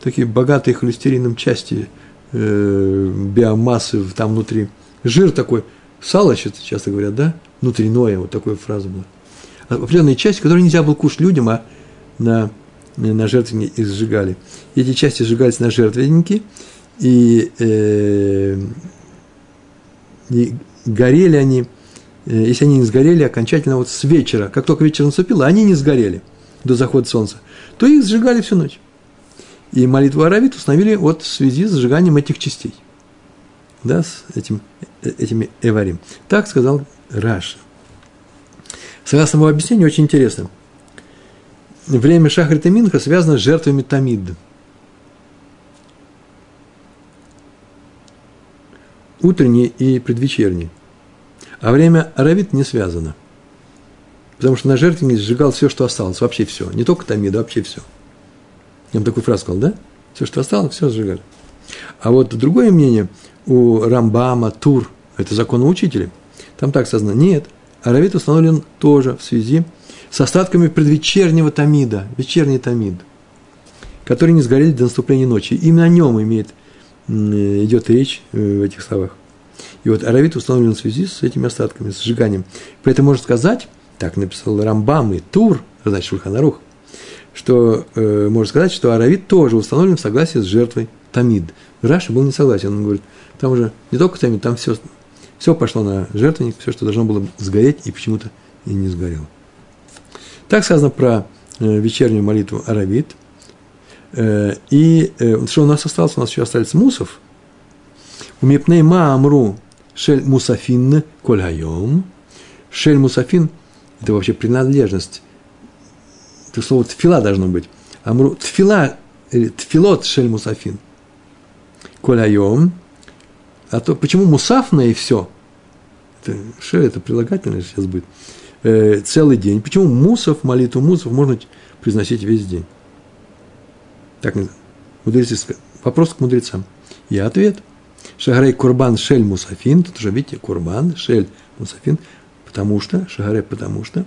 такие богатые холестерином части э, биомассы там внутри. Жир такой, сало часто говорят, да, внутреннее, вот такая фраза была. Определенные части, которые нельзя было кушать людям, а на, на жертвеннике их сжигали. Эти части сжигались на жертвеннике, и, э, и горели они Э, если они не сгорели окончательно вот с вечера, как только вечер наступил, они не сгорели до захода солнца, то их сжигали всю ночь. И молитву Аравит установили вот в связи с сжиганием этих частей. Да, с этим, э, этими эварим. Так сказал Раша. Согласно его объяснению, очень интересно. Время Шахрита Минха связано с жертвами Тамид. Утренний и предвечерний – а время Аравит не связано. Потому что на жертвеннике сжигал все, что осталось, вообще все. Не только Тамида, вообще все. Я вам такую фразу сказал, да? Все, что осталось, все сжигали. А вот другое мнение у Рамбама, Тур, это закон учителя, там так сказано, нет, Аравит установлен тоже в связи с остатками предвечернего Тамида, вечерний Тамид, которые не сгорели до наступления ночи. Именно о нем имеет, идет речь э, в этих словах. И вот аравит установлен в связи с этими остатками, с сжиганием. Поэтому можно сказать, так написал Рамбам и Тур, значит, Шульханарух, что э, можно сказать, что аравит тоже установлен в согласии с жертвой Тамид. Раша был не согласен, он говорит, там уже не только Тамид, там все, все пошло на жертвенник, все, что должно было сгореть, и почему-то и не сгорело. Так сказано про э, вечернюю молитву аравит. Э, и э, что у нас осталось? У нас еще остались мусов. У Мипней Ма Амру Шель Мусафин Коль Хайом. Шель Мусафин – это вообще принадлежность. Это слово тфила должно быть. Амру тфила, или тфилот Шель Мусафин. Коль Хайом. А то почему мусафное и все? Это, шель – это прилагательное сейчас будет. Э, целый день. Почему мусов, молитву мусов можно произносить весь день? Так, мудрецы, вопрос к мудрецам. И ответ – Шагарей Курбан Шель Мусафин, тут уже видите, Курбан Шель Мусафин, потому что, Шагарей, потому что,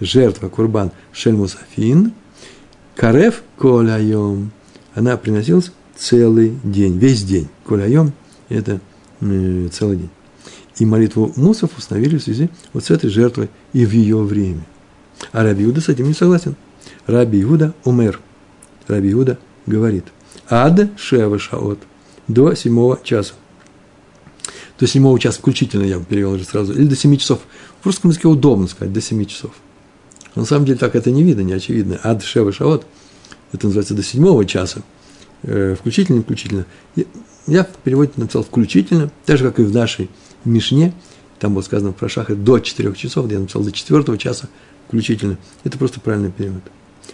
жертва Курбан Шель Мусафин, Карев Коляйом, она приносилась целый день, весь день. Коляйом – это э, целый день. И молитву Мусов установили в связи вот с этой жертвой и в ее время. А Раби Иуда с этим не согласен. Раби Иуда умер. Раби Иуда говорит, ад шева шаот, до седьмого часа. до седьмого часа включительно, я перевел уже сразу, или до семи часов. В русском языке удобно сказать, до семи часов. Но на самом деле так это не видно, не очевидно. Ад Шева Шавот, это называется до седьмого часа, э, включительно, включительно. Я в переводе написал включительно, так же, как и в нашей Мишне, там было сказано про шахар до четырех часов, я написал до четвертого часа включительно. Это просто правильный перевод.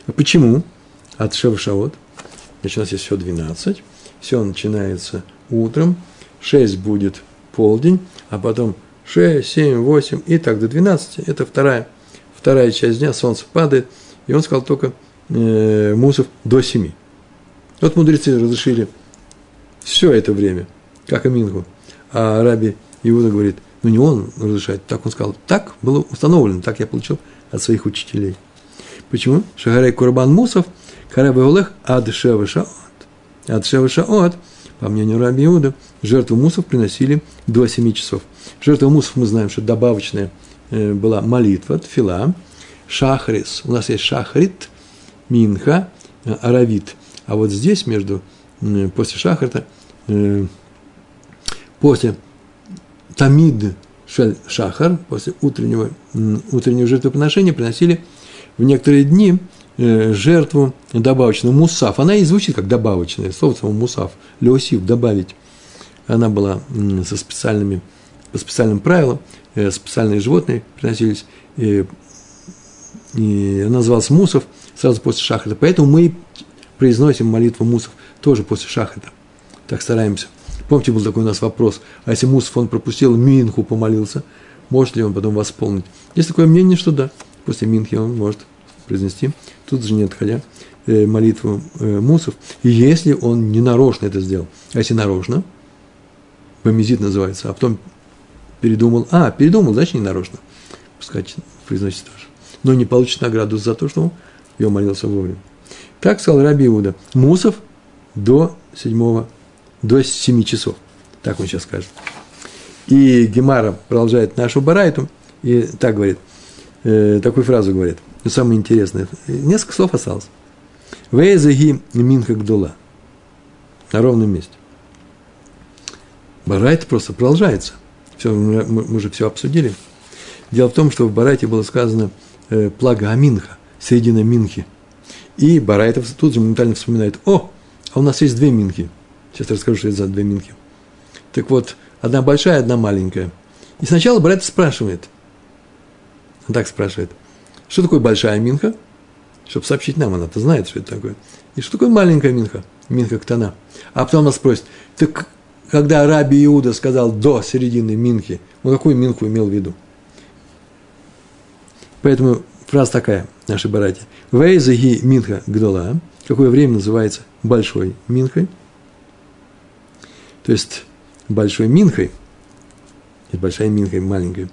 А почему? От Шева Шавот. Значит, у нас есть все 12. Все начинается утром. 6 будет полдень, а потом 6, 7, 8 и так до 12. Это вторая, вторая часть дня, солнце падает. И он сказал только э, мусов до 7. Вот мудрецы разрешили все это время, как Амингу. А Раби Иуда говорит, ну не он разрешает, так он сказал. Так было установлено, так я получил от своих учителей. Почему? Шагарей Курбан Мусов – Хараба Олех ад шева шаот. Ад шева шаот, по мнению Раби Иуда, жертву мусов приносили до 7 часов. Жертва мусов мы знаем, что добавочная э, была молитва, тфила, шахрис. У нас есть шахрит, минха, э, аравит. А вот здесь между, после шахрита, после тамид шахар, после утреннего, утреннего жертвоприношения приносили в некоторые дни Э, жертву добавочную, мусав. Она и звучит как добавочное, слово само мусав, леосив, добавить. Она была со специальными, по специальным правилам, э, специальные животные приносились, и, и она называлась мусов сразу после шахрита. Поэтому мы произносим молитву мусов тоже после шахрита. Так стараемся. Помните, был такой у нас вопрос, а если мусов он пропустил, минху помолился, может ли он потом восполнить? Есть такое мнение, что да, после минхи он может произнести, тут же не отходя, э, молитву э, мусов, если он не нарочно это сделал, а если нарочно, бомизит называется, а потом передумал, а, передумал, значит, не нарочно, пускай произносит тоже, но не получит награду за то, что он ее молился вовремя. Так сказал Раби Иуда, мусов до седьмого, до семи часов, так он сейчас скажет. И Гемара продолжает нашу барайту, и так говорит, э, такую фразу говорит – но самое интересное, несколько слов осталось. Вейзаги минха гдула. На ровном месте. Барайт просто продолжается. Все, мы, мы уже все обсудили. Дело в том, что в Барайте было сказано э, плага Аминха, середина Минхи. И Барайтов тут же моментально вспоминает, о, а у нас есть две Минхи. Сейчас расскажу, что это за две Минхи. Так вот, одна большая, одна маленькая. И сначала Барайтов спрашивает, он так спрашивает – что такое большая минха? Чтобы сообщить нам, она-то знает, что это такое. И что такое маленькая минха? Минха ктана. А потом нас спросит, так когда Раби Иуда сказал до середины минхи, он какую минху имел в виду? Поэтому фраза такая, наши братья. Вейзаги минха гдола. Какое время называется большой минхой? То есть большой минхой, и большая минхой маленькой,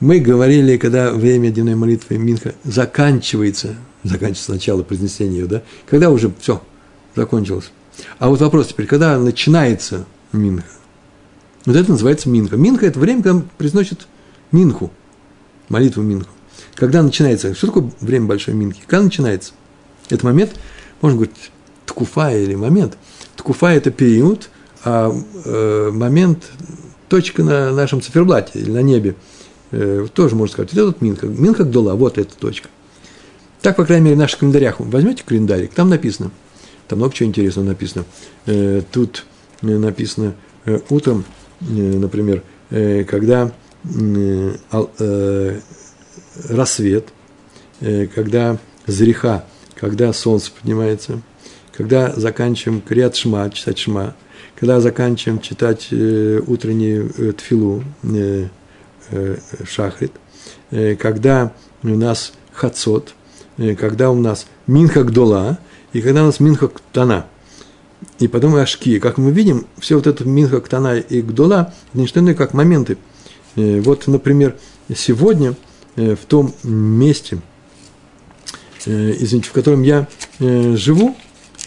мы говорили, когда время дневной молитвы Минха заканчивается, заканчивается начало произнесения ее, да, когда уже все, закончилось. А вот вопрос теперь, когда начинается Минха? Вот это называется Минха. Минха – это время, когда произносит Минху, молитву Минху. Когда начинается, что такое время большой Минхи? Когда начинается? Это момент, можно говорить, ткуфа или момент. Ткуфа – это период, а э, момент, точка на нашем циферблате или на небе – э, тоже можно сказать, вот этот Минха, Минха Гдула, вот эта точка. Так, по крайней мере, в наших календарях, возьмете календарик, там написано, там много чего интересного написано. Э, тут э, написано э, утром, э, например, э, когда э, э, рассвет, э, когда зриха, когда солнце поднимается, когда заканчиваем криат шма, читать шма, когда заканчиваем читать э, утреннюю э, тфилу, э, Э, шахрит, э, когда у нас хацот, э, когда у нас минха гдола, и когда у нас минха ктана. И потом ашки. Как мы видим, все вот это минха ктана и гдола, не что иное, как моменты. Вот, например, сегодня в том месте, извините, в котором я живу,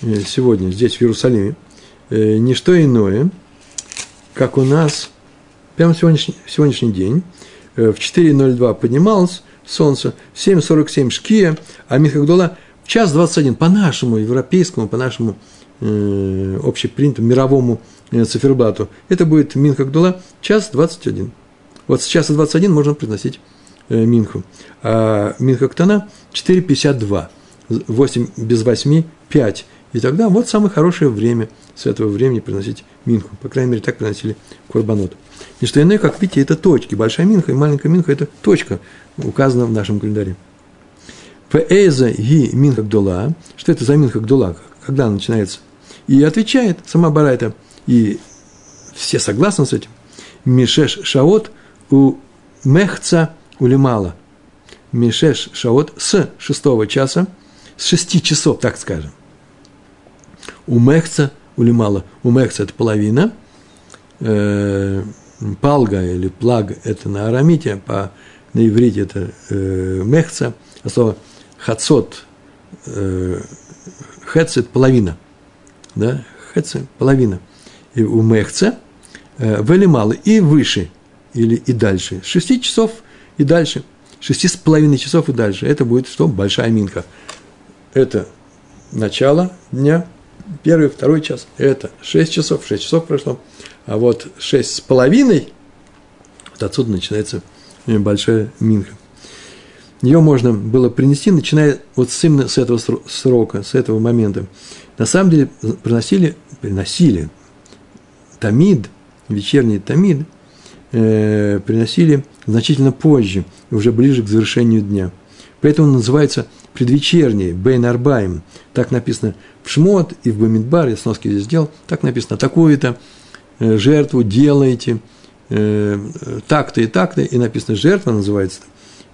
сегодня здесь, в Иерусалиме, не что иное, как у нас прямо сегодняшний, сегодняшний день, э, в 4.02 поднималось солнце, в 7.47 шкия, а Михагдола в час 21, по нашему европейскому, по нашему э, общепринятому мировому э, циферблату, это будет Минха Гдула час 21. Вот с часа 21 можно приносить э, Минху. А Минха Ктана 4,52. 8 без 8 – 5. И тогда вот самое хорошее время с этого времени приносить Минху. По крайней мере, так приносили Курбанот. Не что иное, как видите, это точки. Большая Минха и маленькая Минха – это точка, указана в нашем календаре. Фэйза ги Минха Гдула. Что это за Минха Гдула? Когда начинается? И отвечает сама Барайта. И все согласны с этим. Мишеш Шаот у Мехца улимала. Мишеш Шаот с шестого часа, с шести часов, так скажем. У Мехца улимала. У Мехца это половина. Э, палга или плаг – это на арамите, по, на иврите это э, Мехца. А слово хацот, э, это половина. Да? Хец – половина. И у Мехца э, велимала и выше – или и дальше. С 6 часов и дальше. Шести с половиной часов и дальше. Это будет что? Большая минка. Это начало дня, первый, второй час. Это 6 часов, 6 часов прошло. А вот 6 с половиной, вот отсюда начинается большая минка. Ее можно было принести, начиная вот с именно с этого срока, с этого момента. На самом деле приносили, приносили тамид, вечерний тамид, э, приносили значительно позже, уже ближе к завершению дня. Поэтому называется предвечерний, Бейн Арбаем. Так написано в Шмот и в Бамидбар, я сноски здесь сделал, так написано, такую-то э, жертву делаете, э, так-то и так-то, и написано жертва называется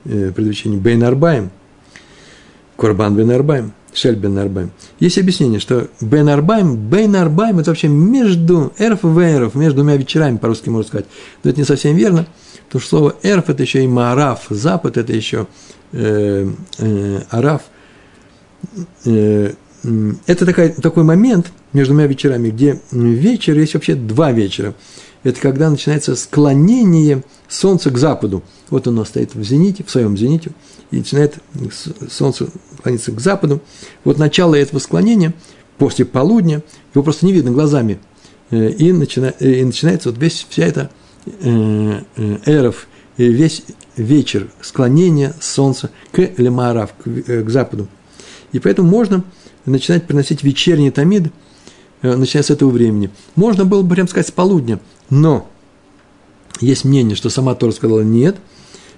э, предвечерний Бейн Арбаем, Корбан Бен Арбаем. Шель бен Арбайм. Есть объяснение, что бен Арбайм, бен Арбайм – это вообще между эрф и вейров, между двумя вечерами, по-русски можно сказать. Но это не совсем верно, потому что слово эрф – это еще и мараф, запад – это еще э, э, араф. Э, это такой, такой момент между двумя вечерами, где вечер есть вообще два вечера. Это когда начинается склонение солнца к западу. Вот оно стоит в зените, в своем зените, и начинает солнце клониться к западу. Вот начало этого склонения после полудня, его просто не видно глазами, э, и, начина, и начинается вот весь, вся эта э, э, эров, весь вечер склонения солнца к лемарав, к, к западу. И поэтому можно начинать приносить вечерний тамид, начиная с этого времени. Можно было бы прям сказать с полудня, но есть мнение, что сама Тора сказала нет –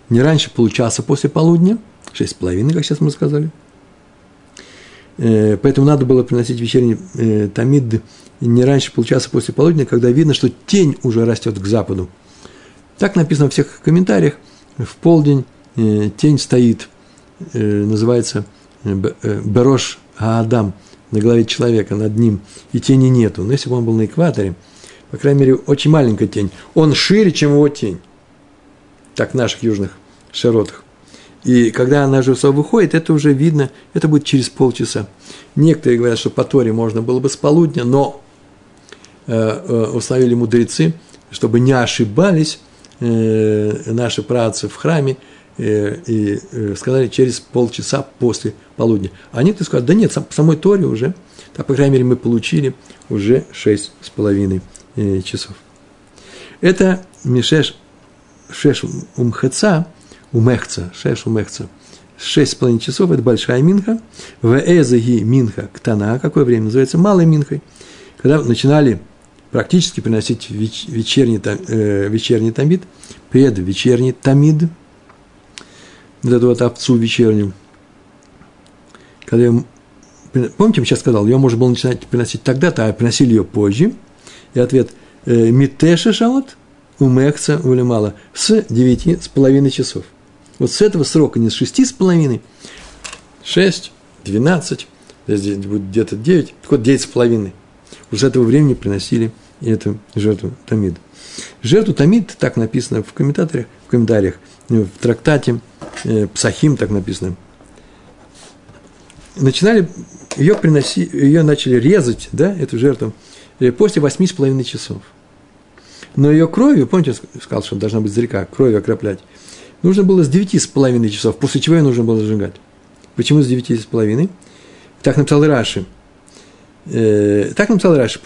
не раньше получаса после полудня, шесть с половиной, как сейчас мы сказали. Э, поэтому надо было приносить вечерний э, тамид не раньше получаса после полудня, когда видно, что тень уже растет к западу. Так написано в всех комментариях. В полдень э, тень стоит, называется Берош Аадам, на голове человека, над ним, и тени нету. Но если бы он был на экваторе, по крайней мере, очень маленькая тень, он шире, чем его тень так наших южных широтах. И когда она же выходит, это уже видно, это будет через полчаса. Некоторые говорят, что по Торе можно было бы с полудня, но э, э, установили мудрецы, чтобы не ошибались э, наши працы в храме, и сказали через полчаса после полудня. А некоторые сказали, да нет, сам, самой Торе уже, так, по крайней мере, мы получили уже шесть с половиной часов. Это Мишеш шеш умхеца, умехца, шеш умехца, шесть с половиной часов, это большая минха, в эзаги минха ктана, какое время называется? Малой минхой, когда начинали практически приносить вечерний, э, вечерний тамид, предвечерний тамид, вот эту вот овцу вечернюю, когда ее, помните, я сейчас сказал, ее можно было начинать приносить тогда-то, а приносили ее позже, и ответ э, митеша шаот – у Мехца Улемала с девяти с половиной часов. Вот с этого срока, не с шести с половиной, шесть, двенадцать, здесь будет где-то девять, так вот девять с половиной. Уже с этого времени приносили эту жертву Тамид. Жертву Тамид, так написано в комментариях, в комментариях, в трактате э, Псахим так написано. Начинали, ее, приноси, ее начали резать, да, эту жертву, э, после восьми с половиной часов – но ее кровью, помните, я сказал, что должна быть издалека, кровью окроплять, нужно было с девяти с половиной часов, после чего ее нужно было сжигать. Почему с девяти с половиной? Так написал Раши. э, так написал Раши,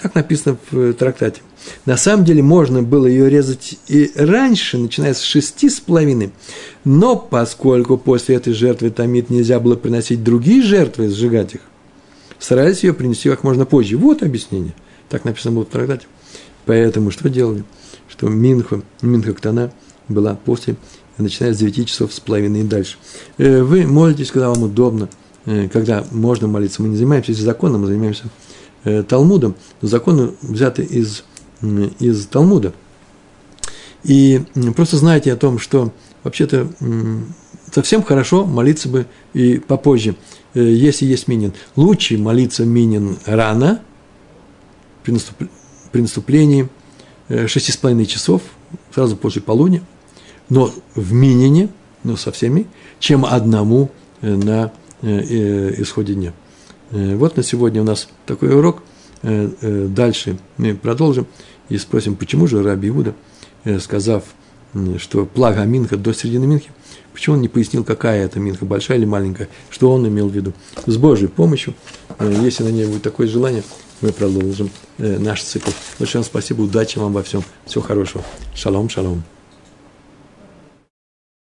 так написано в трактате. На самом деле можно было ее резать и раньше, начиная с шести с половиной. Но поскольку после этой жертвы Тамид нельзя было приносить другие жертвы, сжигать их, старались ее принести как можно позже. Вот объяснение. Так написано было в трактате. Поэтому что делали? Что Минха, Минха Ктана была после, начиная с 9 часов с половиной и дальше. Э, вы молитесь, когда вам удобно, э, когда можно молиться. Мы не занимаемся законом, мы занимаемся э, Талмудом. Но законы взяты из, из Талмуда. И просто знаете о том, что вообще-то совсем хорошо молиться бы и попозже, если есть минин. Лучше молиться минин рано, при наступлении шести с половиной часов, сразу после полудня, но в минине, но со всеми, чем одному э, на э, исходе дня. Э, вот на сегодня у нас такой урок. Дальше мы продолжим и спросим, почему же Раби Иуда, сказав, что плага Минха до середины Минхи, почему он не пояснил, какая это Минха, большая или маленькая, что он имел в виду. С Божьей помощью, если на ней будет такое желание, мы продолжим наш цикл. Большое вам спасибо, удачи вам во всем, всего хорошего. Шалом, шалом.